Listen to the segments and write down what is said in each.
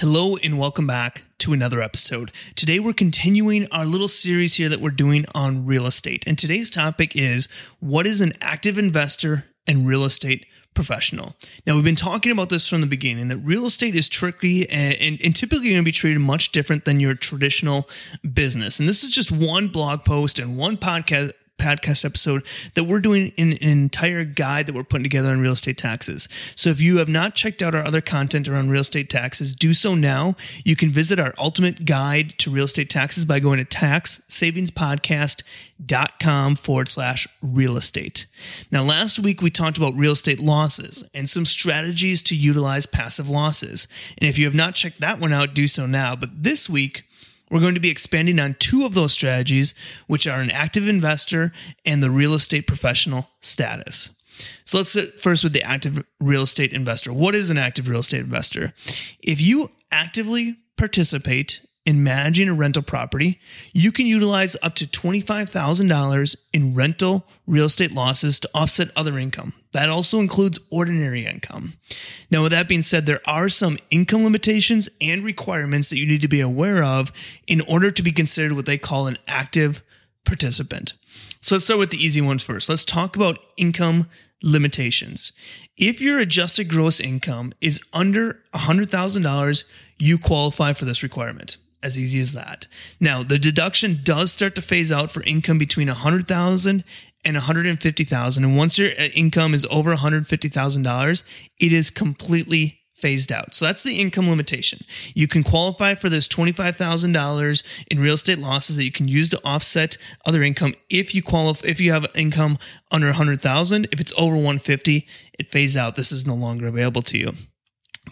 Hello and welcome back to another episode. Today we're continuing our little series here that we're doing on real estate. And today's topic is what is an active investor and real estate professional? Now, we've been talking about this from the beginning that real estate is tricky and, and, and typically going to be treated much different than your traditional business. And this is just one blog post and one podcast podcast episode that we're doing in an entire guide that we're putting together on real estate taxes. So if you have not checked out our other content around real estate taxes, do so now. You can visit our ultimate guide to real estate taxes by going to taxsavingspodcast.com forward slash real estate. Now, last week we talked about real estate losses and some strategies to utilize passive losses. And if you have not checked that one out, do so now. But this week, we're going to be expanding on two of those strategies, which are an active investor and the real estate professional status. So let's sit first with the active real estate investor. What is an active real estate investor? If you actively participate in managing a rental property, you can utilize up to $25,000 in rental real estate losses to offset other income. That also includes ordinary income. Now, with that being said, there are some income limitations and requirements that you need to be aware of in order to be considered what they call an active participant. So let's start with the easy ones first. Let's talk about income limitations. If your adjusted gross income is under $100,000, you qualify for this requirement as easy as that. Now, the deduction does start to phase out for income between 100,000 and 150,000 and once your uh, income is over $150,000, it is completely phased out. So that's the income limitation. You can qualify for this $25,000 in real estate losses that you can use to offset other income if you qualify if you have income under 100,000, if it's over 150, it phase out. This is no longer available to you.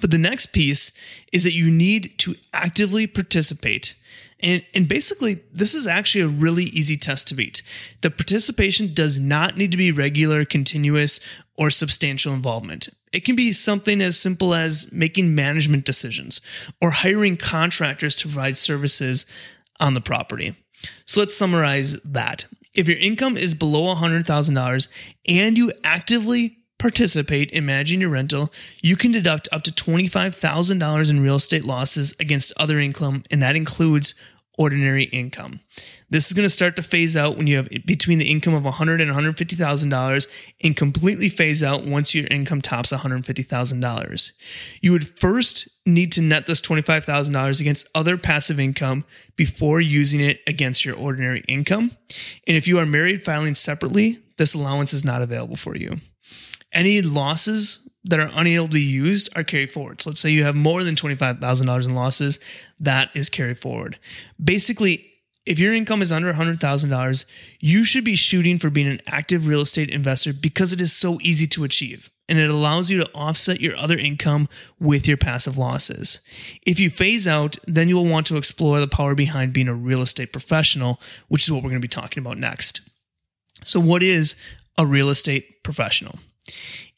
But the next piece is that you need to actively participate. And, and basically, this is actually a really easy test to beat. The participation does not need to be regular, continuous, or substantial involvement. It can be something as simple as making management decisions or hiring contractors to provide services on the property. So let's summarize that. If your income is below $100,000 and you actively participate in managing your rental, you can deduct up to $25,000 in real estate losses against other income, and that includes ordinary income. This is going to start to phase out when you have between the income of 100 and $150,000 and completely phase out once your income tops $150,000. You would first need to net this $25,000 against other passive income before using it against your ordinary income. And if you are married filing separately, this allowance is not available for you. Any losses that are unable to be used are carried forward. So let's say you have more than $25,000 in losses, that is carried forward. Basically, if your income is under $100,000, you should be shooting for being an active real estate investor because it is so easy to achieve and it allows you to offset your other income with your passive losses. If you phase out, then you will want to explore the power behind being a real estate professional, which is what we're going to be talking about next. So, what is a real estate professional?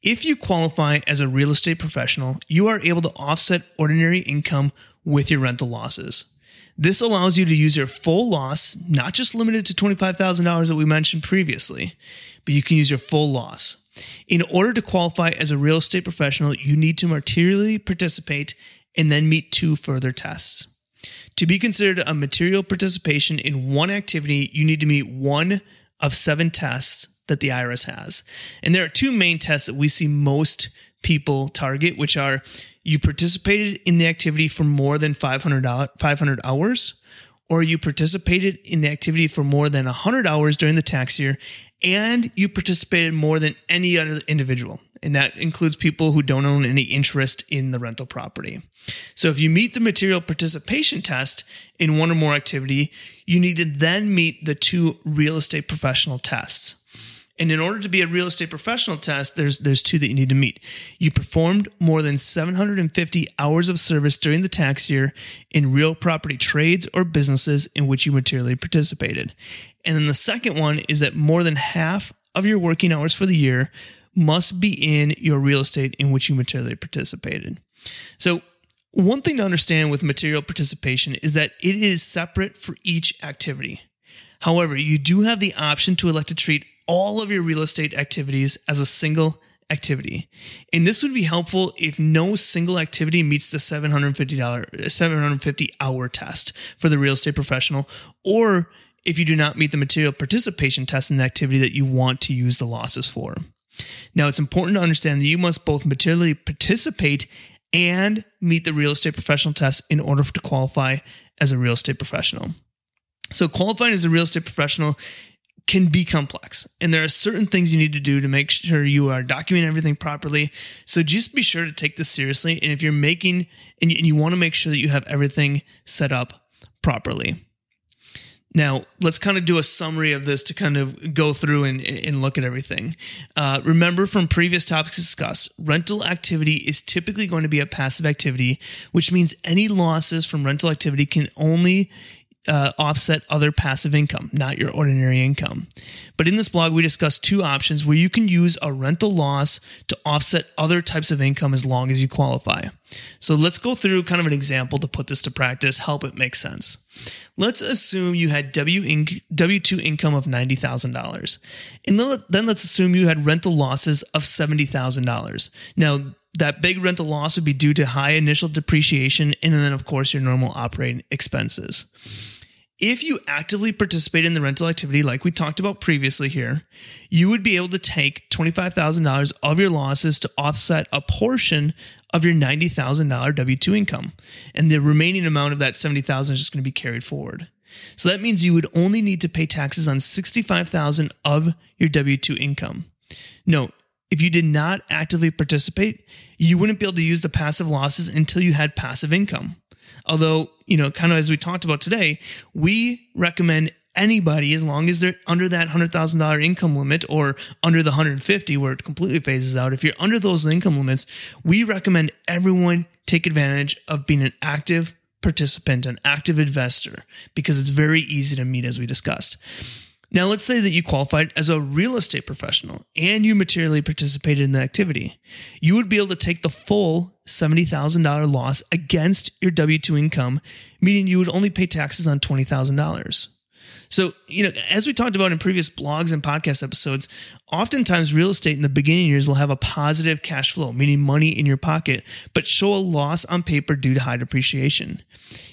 If you qualify as a real estate professional, you are able to offset ordinary income with your rental losses. This allows you to use your full loss, not just limited to $25,000 that we mentioned previously, but you can use your full loss. In order to qualify as a real estate professional, you need to materially participate and then meet two further tests. To be considered a material participation in one activity, you need to meet one of seven tests that the IRS has. And there are two main tests that we see most people target, which are you participated in the activity for more than 500, 500 hours, or you participated in the activity for more than 100 hours during the tax year, and you participated more than any other individual. And that includes people who don't own any interest in the rental property. So if you meet the material participation test in one or more activity, you need to then meet the two real estate professional tests. And in order to be a real estate professional test, there's there's two that you need to meet. You performed more than 750 hours of service during the tax year in real property trades or businesses in which you materially participated. And then the second one is that more than half of your working hours for the year must be in your real estate in which you materially participated. So one thing to understand with material participation is that it is separate for each activity. However, you do have the option to elect to treat all of your real estate activities as a single activity. And this would be helpful if no single activity meets the $750 750 hour test for the real estate professional or if you do not meet the material participation test in the activity that you want to use the losses for. Now, it's important to understand that you must both materially participate and meet the real estate professional test in order to qualify as a real estate professional. So, qualifying as a real estate professional can be complex, and there are certain things you need to do to make sure you are documenting everything properly. So, just be sure to take this seriously. And if you're making and you, and you want to make sure that you have everything set up properly. Now, let's kind of do a summary of this to kind of go through and, and look at everything. Uh, remember from previous topics discussed, rental activity is typically going to be a passive activity, which means any losses from rental activity can only uh, offset other passive income, not your ordinary income. But in this blog, we discuss two options where you can use a rental loss to offset other types of income as long as you qualify. So let's go through kind of an example to put this to practice, help it make sense. Let's assume you had W W2 income of $90,000. And then let's assume you had rental losses of $70,000. Now, that big rental loss would be due to high initial depreciation and then, of course, your normal operating expenses. If you actively participate in the rental activity, like we talked about previously here, you would be able to take $25,000 of your losses to offset a portion of your $90,000 W 2 income. And the remaining amount of that $70,000 is just going to be carried forward. So that means you would only need to pay taxes on $65,000 of your W2 income. Note, if you did not actively participate, you wouldn't be able to use the passive losses until you had passive income. Although, you know, kind of as we talked about today, we recommend anybody as long as they're under that $100,000 income limit or under the 150 where it completely phases out. If you're under those income limits, we recommend everyone take advantage of being an active participant, an active investor because it's very easy to meet as we discussed. Now, let's say that you qualified as a real estate professional and you materially participated in the activity. You would be able to take the full $70,000 loss against your W 2 income, meaning you would only pay taxes on $20,000. So, you know, as we talked about in previous blogs and podcast episodes, oftentimes real estate in the beginning years will have a positive cash flow, meaning money in your pocket, but show a loss on paper due to high depreciation.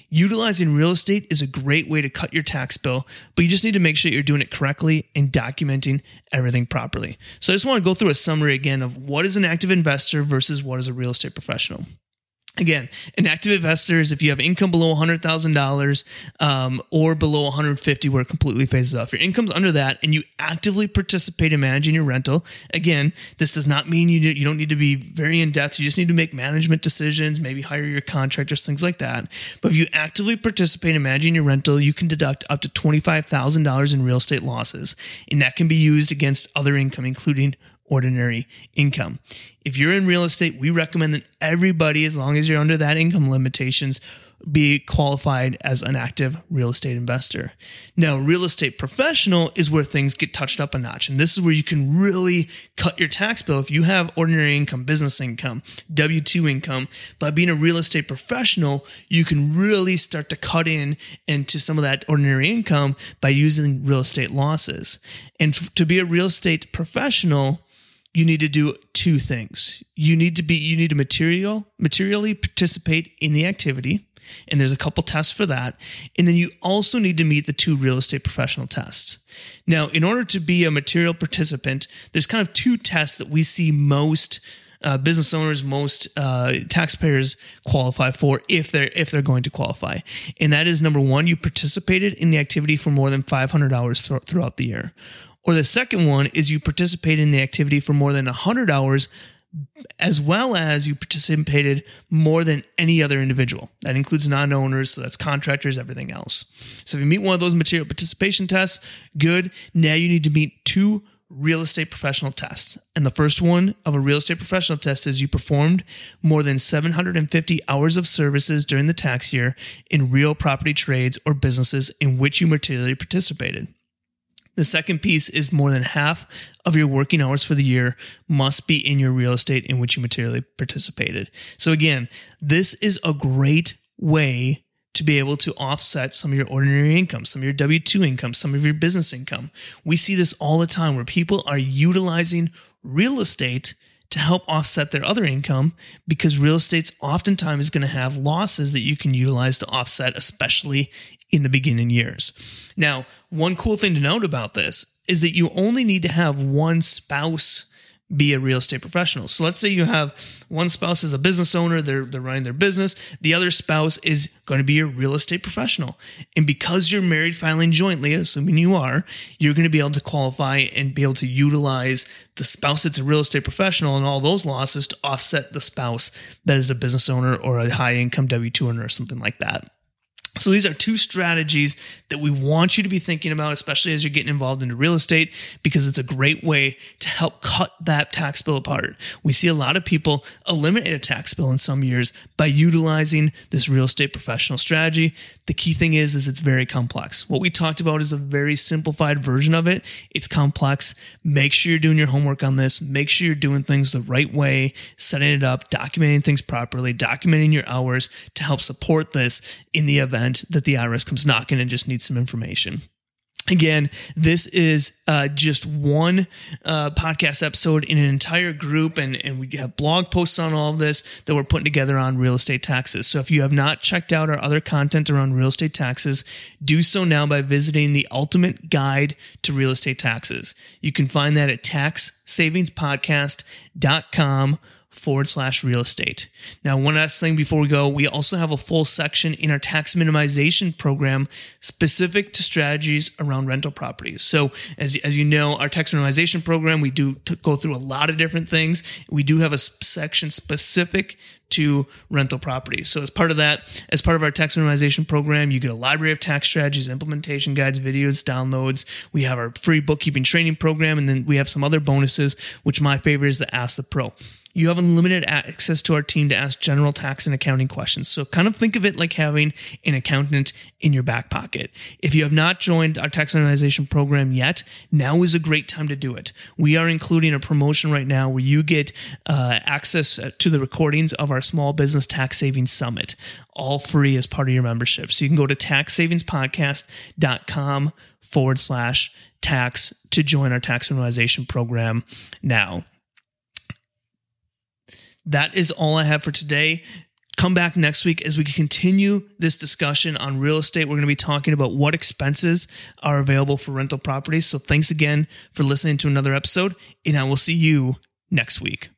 Utilizing real estate is a great way to cut your tax bill, but you just need to make sure you're doing it correctly and documenting everything properly. So I just want to go through a summary again of what is an active investor versus what is a real estate professional. Again, an active investor is if you have income below $100,000 um, or below 150 where it completely phases off. Your income's under that and you actively participate in managing your rental. Again, this does not mean you, you don't need to be very in depth. You just need to make management decisions, maybe hire your contractors, things like that. But if you actively participate in managing your rental, you can deduct up to $25,000 in real estate losses. And that can be used against other income, including ordinary income. If you're in real estate, we recommend that everybody, as long as you're under that income limitations, be qualified as an active real estate investor. Now, real estate professional is where things get touched up a notch. And this is where you can really cut your tax bill. If you have ordinary income, business income, W 2 income, by being a real estate professional, you can really start to cut in into some of that ordinary income by using real estate losses. And to be a real estate professional, you need to do two things. You need to be you need to material materially participate in the activity and there's a couple tests for that. And then you also need to meet the two real estate professional tests. Now, in order to be a material participant, there's kind of two tests that we see most uh, business owners, most uh, taxpayers qualify for if they're if they're going to qualify, and that is number one, you participated in the activity for more than 500 hours throughout the year, or the second one is you participated in the activity for more than 100 hours, as well as you participated more than any other individual. That includes non owners, so that's contractors, everything else. So if you meet one of those material participation tests, good. Now you need to meet two real estate professional tests. And the first one of a real estate professional test is you performed more than 750 hours of services during the tax year in real property trades or businesses in which you materially participated. The second piece is more than half of your working hours for the year must be in your real estate in which you materially participated. So, again, this is a great way to be able to offset some of your ordinary income, some of your W 2 income, some of your business income. We see this all the time where people are utilizing real estate to help offset their other income because real estate's oftentimes is going to have losses that you can utilize to offset, especially in the beginning years. Now, one cool thing to note about this is that you only need to have one spouse be a real estate professional. So let's say you have one spouse is a business owner, they're they're running their business, the other spouse is going to be a real estate professional. And because you're married filing jointly, assuming you are, you're going to be able to qualify and be able to utilize the spouse that's a real estate professional and all those losses to offset the spouse that is a business owner or a high income W2 owner or something like that. So these are two strategies that we want you to be thinking about, especially as you're getting involved into real estate, because it's a great way to help cut that tax bill apart. We see a lot of people eliminate a tax bill in some years by utilizing this real estate professional strategy. The key thing is, is it's very complex. What we talked about is a very simplified version of it. It's complex. Make sure you're doing your homework on this. Make sure you're doing things the right way, setting it up, documenting things properly, documenting your hours to help support this in the event event that the IRS comes knocking and just needs some information. Again, this is uh, just one uh, podcast episode in an entire group, and, and we have blog posts on all this that we're putting together on real estate taxes. So if you have not checked out our other content around real estate taxes, do so now by visiting the Ultimate Guide to Real Estate Taxes. You can find that at taxsavingspodcast.com forward slash real estate. Now, one last thing before we go, we also have a full section in our tax minimization program specific to strategies around rental properties. So, as, as you know, our tax minimization program, we do go through a lot of different things. We do have a section specific to rental properties. So as part of that, as part of our tax minimization program, you get a library of tax strategies, implementation guides, videos, downloads. We have our free bookkeeping training program, and then we have some other bonuses, which my favorite is the Ask the Pro you have unlimited access to our team to ask general tax and accounting questions. So kind of think of it like having an accountant in your back pocket. If you have not joined our tax minimization program yet, now is a great time to do it. We are including a promotion right now where you get uh, access to the recordings of our small business tax savings summit, all free as part of your membership. So you can go to taxsavingspodcast.com forward slash tax to join our tax minimization program now that is all I have for today. Come back next week as we continue this discussion on real estate. We're going to be talking about what expenses are available for rental properties. So thanks again for listening to another episode, and I will see you next week.